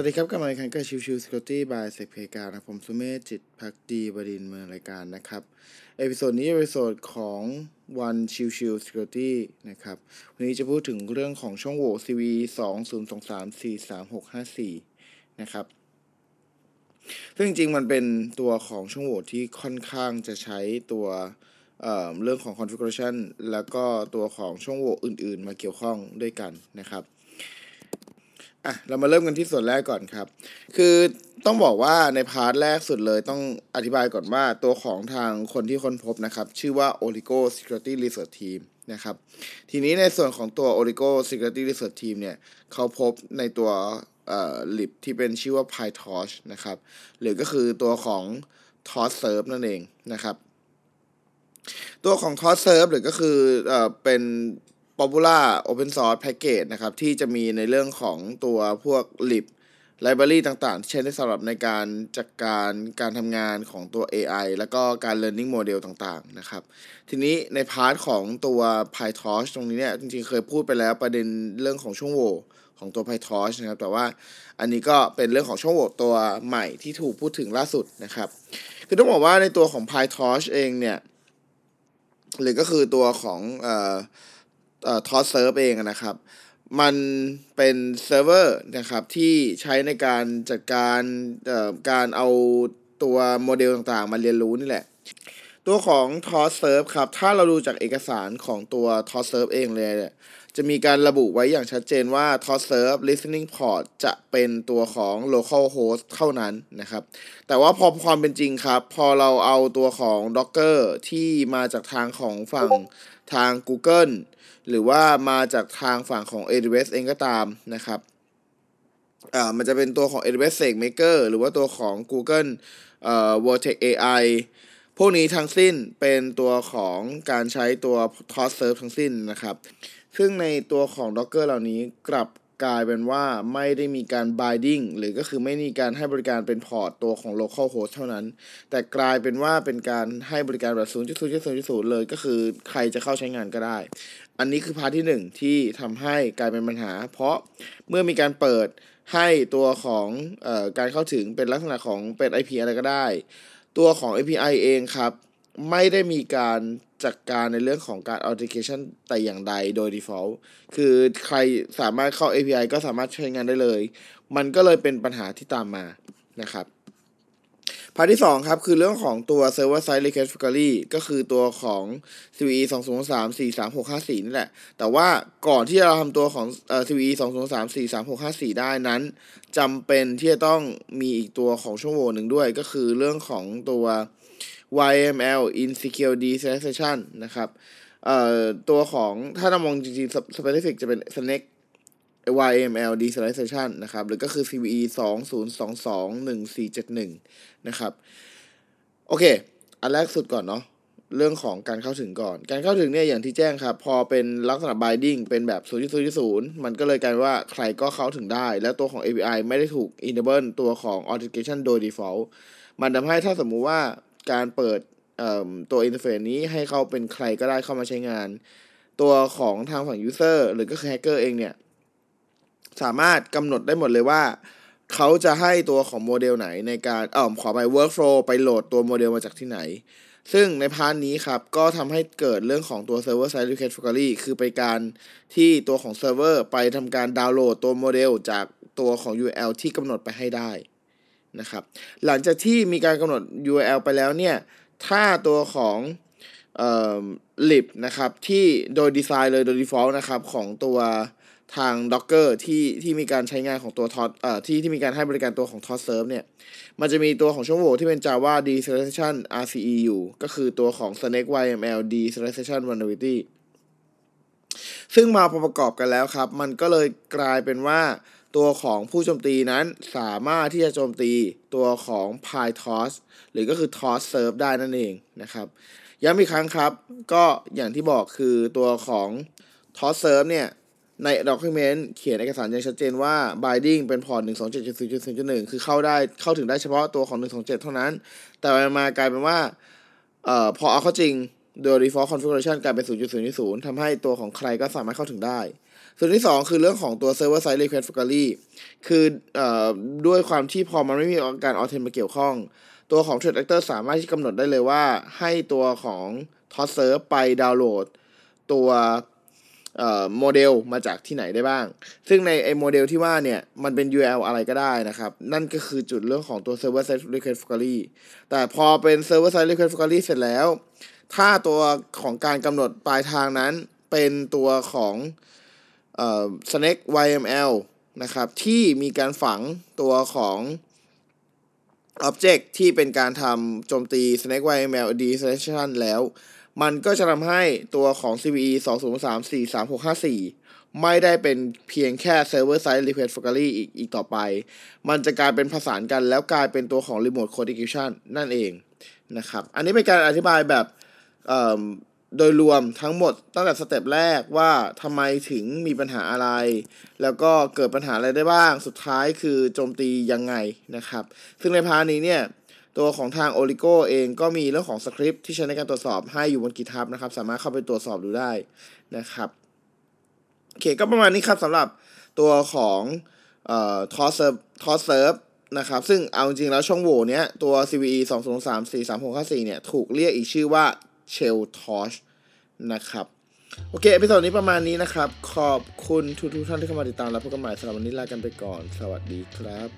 วัสดีครับกลับมาอีกครั้งกับชิวชิว Security by เซกเพกานะผมสุเมธจิตพักดีบดินเมืองรายการนะครับ episode นี้ episode ของวัน Chill Chill Security นะครับ วันนี้จะพูดถึงเรื่องของช่องโหว่ CVE 2 0 2 3 4 3 6 5 4นะครับ ซึ่งจริงๆ มันเป็นตัวของช่องโหว่ที่ค่อนข้างจะใช้ตัวเเรื่องของ configuration แล้วก็ตัวของช่องโหว่อื่น ๆ มาเกี่ยวข้องด้วยกันนะครับ อะเรามาเริ่มกันที่ส่วนแรกก่อนครับ คือต้องบอกว่าในพาร์ทแรกสุดเลยต้องอธิบายก่อนว่าตัวของทางคนที่ค้นพบนะครับ ชื่อว่า Oligo Security Research Team นะครับ ทีนี้ในส่วนของตัว Oligo Security Research Team เนี่ยเขาพบในตัวเอ่อลิบที่เป็นชื่อว่า PyTorch นะครับ หรือก็คือตัวของ Torch Serve นั่นเองนะครับ ตัวของ Torch Serve หรือก็คือเอ่อเป็น Popular Open Source Package นะครับ ที่จะมีในเรื่องของตัวพวก lib library ต่างๆ ที่ใช้ในสำหรับในการจัดการการทำงานของตัว AI แล้วก็การ learning model ต่างๆ นะครับ ทีนี้ในพาร์ทของตัว PyTorch ตรงนี้เนี่ย จริงๆ เคยพูดไปแล้วประเด็นเรื่องของช่วงโหว่ของตัว PyTorch นะครับ แต่ว่าอันนี้ก็เป็นเรื่องของช่วงโหว่ตัวใหม่ที่ถูกพูดถึงล่าสุดนะครับ คือต้องบอกว่าในตัวของ PyTorch เองเนี่ย หรือก็คือตัวของเอ่อ TorchServe เองนะครับ มันเป็นเซิร์ฟเวอร์นะครับที่ใช้ในการจัดการการเอาตัวโมเดลต่างๆ มาเรียนรู้นี่แหละ ตัวของ t o s Serve ครับ ถ้าเราดูจากเอกสารของตัว t o s Serve เองเลยเนี่ยจะมีการระบุไว้อย่างชัดเจนว่า t o s Serve listening port จะเป็นตัวของ local host เท่านั้นนะครับ แต่ว่าพอความเป็นจริงครับ พอเราเอาตัวของ Docker ที่มาจากทางของฝั่ง ทาง Google หรือว่ามาจากทางฝั่งของ AWS เองก็ตามนะครับอ่ามันจะเป็นตัวของ AWS SageMaker หรือว่าตัวของ Google เอ่อ Vortex AI พวกนี้ทั้งสิ้นเป็นตัวของการใช้ตัว t o s Serve ทั้งสิ้นนะครับ ซึ่งในตัวของ Docker เหล่านี้กลับ กลายเป็นว่าไม่ได้มีการ binding หรือก็คือไม่มีการให้บริการเป็นพอร์ตตัวของ local host เท่านั้น แต่กลายเป็นว่าเป็นการให้บริการแบบ0.0.0.0 เลยก็คือใครจะเข้าใช้งานก็ได้ อันนี้คือพาร์ทที่ 1 ที่ทำให้กลายเป็นปัญหา เพราะเมื่อมีการเปิดให้ตัวของออการเข้าถึงเป็นลักษณะของเป็น IP อะไรก็ได้ ตัวของ API เองครับ ไม่ได้มีการจัดการในเรื่องของการ authentication แต่อย่างใดโดย default คือใครสามารถเข้า API ก็สามารถใช้งานได้เลย มันก็เลยเป็นปัญหาที่ตามมานะครับพาร์ทที่ 2 ครับ คือเรื่องของตัว server side recovery ก็คือตัวของ CVE 2 0 3 4 3 6 5 4 นี่แหละ แต่ว่าก่อนที่เราทำตัวของเอ่อ CVE 2 0 3 4 3 6 5 4 ได้นั้นจำเป็นที่จะต้องมีอีกตัวของช่วงโหว่หนึ่งด้วย ก็คือเรื่องของตัว YML insecure deserialization นะครับเอ่อตัวของถ้าเรามองจริงๆ specific จะเป็น snake YML deserialization นะครับ หรือก็คือ CVE 20221471 นะครับ โอเค อันแรกสุดก่อนเนาะเรื่องของการเข้าถึงก่อน การเข้าถึงเนี่ยอย่างที่แจ้งครับ พอเป็นลักษณะ binding เป็นแบบ0.0.0มันก็เลยกลายว่าใครก็เข้าถึงได้ แล้วตัวของ API ไม่ได้ถูก enable ตัวของ authentication โดย default มันทำให้ถ้าสมมุติว่า การเปิดตัว interface นี้ให้เขาเป็นใครก็ได้เข้ามาใช้งาน ตัวของทางฝั่ง user หรือก็คือแฮกเกอร์เองเนี่ย สามารถกำหนดได้หมดเลยว่า เขาจะให้ตัวของโมเดลไหนในการเออขอไป workflow ไปโหลดตัวโมเดลมาจากที่ไหน ซึ่งใน part นี้ครับ ก็ทำให้เกิดเรื่องของตัว server side request forgery คือไปการที่ตัวของเซิร์ฟเวอร์ไปทำการดาวน์โหลดตัวโมเดลจากตัวของ URL ที่กำหนดไปให้ได้ นะครับ หลังจากที่มีการกำหนด URL ไปแล้วเนี่ย ถ้าตัวของเอ่อ lib นะครับที่โดยดีไซน์เลยโดย default นะครับของตัวทาง Docker ที่ที่มีการใช้งานของตัวทอเอ่อที่ที่มีการให้บริการตัวของ t o s Serve เนี่ย มันจะมีตัวของช่องโหว่ที่เป็น Java Deserialization RCE อยู่ ก็คือตัวของ Snake YML Deserialization Vulnerability ซึ่งมาประกอบกันแล้วครับ มันก็เลยกลายเป็นว่า ตัวของผู้โจมตีนั้นสามารถที่จะโจมตีตัวของ p y t o s หรือก็คือ Torch Serve ได้นั่นเองนะครับย้ำอีกครั้งครับ ก็อย่างที่บอกคือตัวของ Torch Serve เนี่ย ใน document เขียนเอกสารอย่างชัดเจนว่า binding เป็นพอร์ต127.0.0.1 คือเข้าได้เข้าถึงได้เฉพาะตัวของ 127 เท่านั้น แต่มากลายเป็นว่าเอ่อพอเอาเข้าจริงโดย default configuration กลายเป็น 0.0.0 ทำให้ตัวของใครก็สามารถเข้าถึงได้ ส่วนที่ 2 คือเรื่องของตัว Server Side Request Factory คืออ่อด้วยความที่พอมันไม่มีการ Authent มาเกี่ยวข้อง ตัวของ Threat Actor สามารถที่กำหนดได้เลยว่า ให้ตัวของ t o s s e r ไปดาวน์โหลด ตัวโมเดลมาจากที่ไหนได้บ้าง ซึ่งในไอโมเดลที่ว่าเนี่ย มันเป็น URL อะไรก็ได้นะครับ นั่นก็คือจุดเรื่องของตัว Server Side Request Factory แต่พอเป็น Server Side Request Factory เสร็จแล้ว ถ้าตัวของการกำหนดปลายทางนั้นเป็นตัวของ เอ่อ Snake YML นะครับ ที่มีการฝังตัวของ Object ที่เป็นการทำโจมตี Snake YML Destination แล้ว มันก็จะทำให้ตัวของ CVE 20343654 ไม่ได้เป็นเพียงแค่ Server Side Request Factory อีกอีกต่อไป มันจะกลายเป็นผสานกันแล้วกลายเป็นตัวของ Remote Code Execution นั่นเองนะครับ อันนี้เป็นการอธิบายแบบ โดยรวมทั้งหมดตั้งแต่ step แรกว่าทำไมถึงมีปัญหาอะไร แล้วก็เกิดปัญหาอะไรได้บ้าง สุดท้ายคือโจมตียังไงนะครับ ซึ่งใน part นี้เนี่ยตัวของทาง o l i g o เองก็มีเรื่องของสคริปต์ที่ใช้ในการตรวจสอบให้อยู่บน GitHub นะครับ สามารถเข้าไปตรวจสอบดูได้นะครับโอเคก็ประมาณนี้ครับสำหรับตัวของเอ่อ TorchServe TorchServe นะครับ ซึ่งเอาจริงๆแล้วช่องโหว่เนี้ยตัว CVE 2 0 3 4 3 6 5 4เนี่ยถูกเรียกอีกชื่อว่า ShellTorch นะครับ โอเค episode นี้ประมาณนี้นะครับ ขอบคุณทุกทุกท่านที่เข้ามาติดตามแล้วพบกันใหม่สำหรับวันนี้ลากันไปก่อน สวัสดีครับ